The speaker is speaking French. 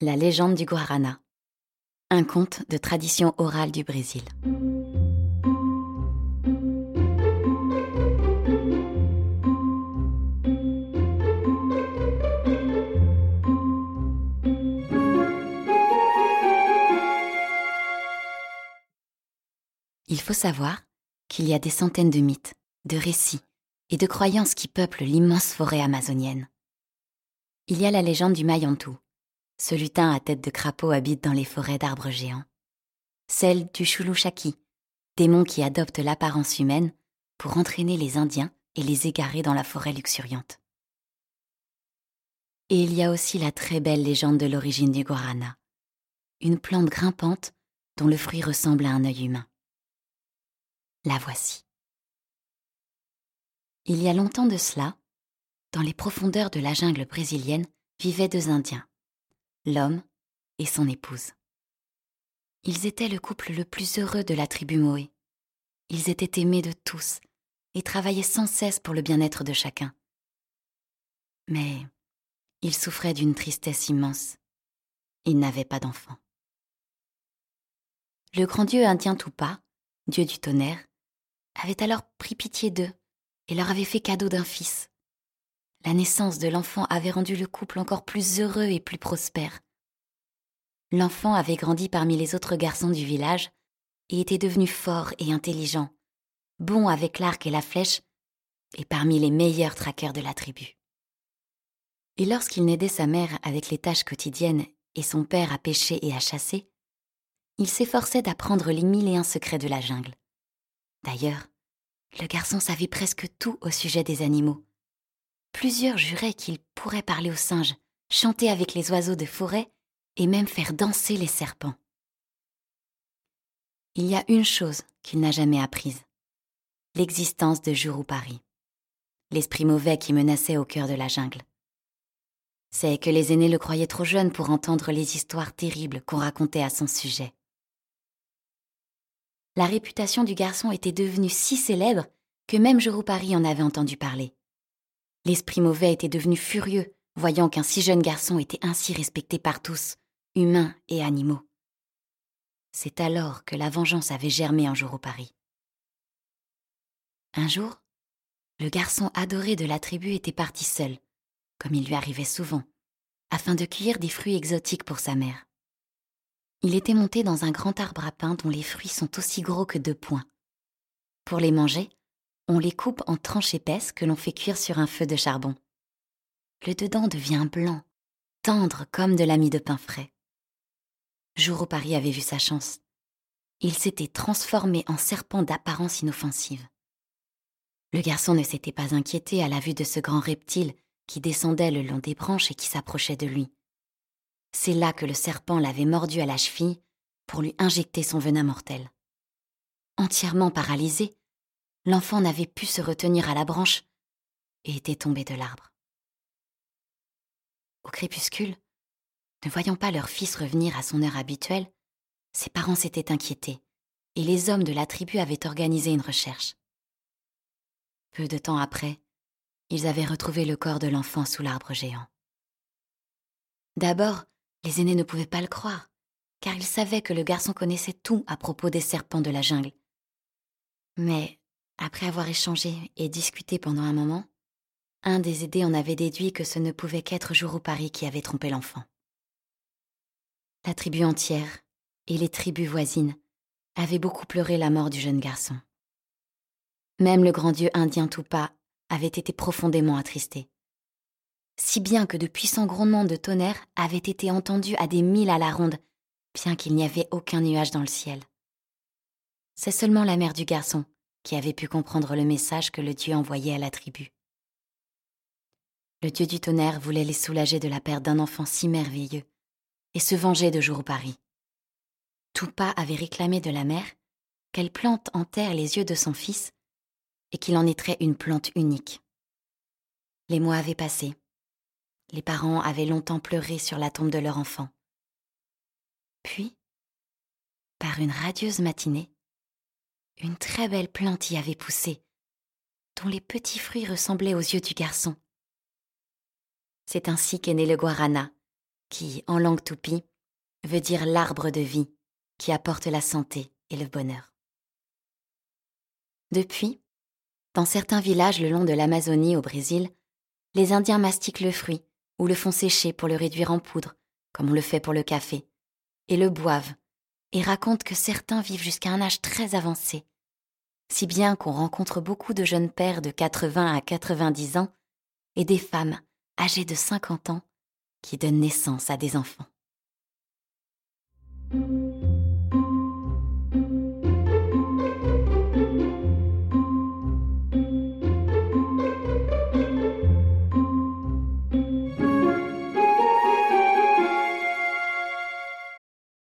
La légende du guarana. Un conte de tradition orale du Brésil. Il faut savoir qu'il y a des centaines de mythes, de récits et de croyances qui peuplent l'immense forêt amazonienne. Il y a la légende du Mayantu. Ce lutin à tête de crapaud habite dans les forêts d'arbres géants. Celle du Chuluchaki, démon qui adopte l'apparence humaine pour entraîner les Indiens et les égarer dans la forêt luxuriante. Et il y a aussi la très belle légende de l'origine du guarana, une plante grimpante dont le fruit ressemble à un œil humain. La voici. Il y a longtemps de cela, dans les profondeurs de la jungle brésilienne vivaient deux Indiens, l'homme et son épouse. Ils étaient le couple le plus heureux de la tribu Moé. Ils étaient aimés de tous et travaillaient sans cesse pour le bien-être de chacun. Mais ils souffraient d'une tristesse immense. Ils n'avaient pas d'enfants. Le grand dieu indien Tupa, dieu du tonnerre, avait alors pris pitié d'eux et leur avait fait cadeau d'un fils. La naissance de l'enfant avait rendu le couple encore plus heureux et plus prospère. L'enfant avait grandi parmi les autres garçons du village et était devenu fort et intelligent, bon avec l'arc et la flèche, et parmi les meilleurs traqueurs de la tribu. Et lorsqu'il n'aidait sa mère avec les tâches quotidiennes et son père à pêcher et à chasser, il s'efforçait d'apprendre les mille et un secrets de la jungle. D'ailleurs, le garçon savait presque tout au sujet des animaux. Plusieurs juraient qu'il pourrait parler aux singes, chanter avec les oiseaux de forêt et même faire danser les serpents. Il y a une chose qu'il n'a jamais apprise, l'existence de Jurupari, l'esprit mauvais qui menaçait au cœur de la jungle. C'est que les aînés le croyaient trop jeune pour entendre les histoires terribles qu'on racontait à son sujet la réputation du garçon était devenue si célèbre que même Jurupari en avait entendu parler. L'esprit mauvais était devenu furieux, voyant qu'un si jeune garçon était ainsi respecté par tous, humains et animaux. C'est alors que la vengeance avait germé en Jurupari. Un jour, le garçon adoré de la tribu était parti seul, comme il lui arrivait souvent, afin de cueillir des fruits exotiques pour sa mère. Il était monté dans un grand arbre à pain dont les fruits sont aussi gros que deux poings. Pour les manger, on les coupe en tranches épaisses que l'on fait cuire sur un feu de charbon. Le dedans devient blanc, tendre comme de la mie de pain frais. Paris avait vu sa chance. Il s'était transformé en serpent d'apparence inoffensive. Le garçon ne s'était pas inquiété à la vue de ce grand reptile qui descendait le long des branches et qui s'approchait de lui. C'est là que le serpent l'avait mordu à la cheville pour lui injecter son venin mortel. Entièrement paralysé, l'enfant n'avait pu se retenir à la branche et était tombé de l'arbre. Au crépuscule, ne voyant pas leur fils revenir à son heure habituelle, ses parents s'étaient inquiétés et les hommes de la tribu avaient organisé une recherche. Peu de temps après, ils avaient retrouvé le corps de l'enfant sous l'arbre géant. D'abord, les aînés ne pouvaient pas le croire, car ils savaient que le garçon connaissait tout à propos des serpents de la jungle. Mais, après avoir échangé et discuté pendant un moment, un des aidés en avait déduit que ce ne pouvait qu'être Paris qui avait trompé l'enfant. La tribu entière et les tribus voisines avaient beaucoup pleuré la mort du jeune garçon. Même le grand dieu indien Tupa avait été profondément attristé si bien que de puissants grondements de tonnerre avaient été entendus à des milles à la ronde, bien qu'il n'y avait aucun nuage dans le ciel. C'est seulement la mère du garçon qui avait pu comprendre le message que le dieu envoyait à la tribu. Le dieu du tonnerre voulait les soulager de la perte d'un enfant si merveilleux et se venger de jour au Paris. Toupa avait réclamé de la mère qu'elle plante en terre les yeux de son fils et qu'il en êtrait une plante unique. Les mois avaient passé les parents avaient longtemps pleuré sur la tombe de leur enfant. Puis, par une radieuse matinée, une très belle plante y avait poussé, dont les petits fruits ressemblaient aux yeux du garçon. C'est ainsi qu'est né le guarana, qui, en langue toupie, veut dire l'arbre de vie qui apporte la santé et le bonheur. Depuis, dans certains villages le long de l'Amazonie au Brésil, les Indiens mastiquent le fruit ou le font sécher pour le réduire en poudre, comme on le fait pour le café, et le boivent, et racontent que certains vivent jusqu'à un âge très avancé, si bien qu'on rencontre beaucoup de jeunes pères de 80 à 90 ans et des femmes âgées de 50 ans qui donnent naissance à des enfants.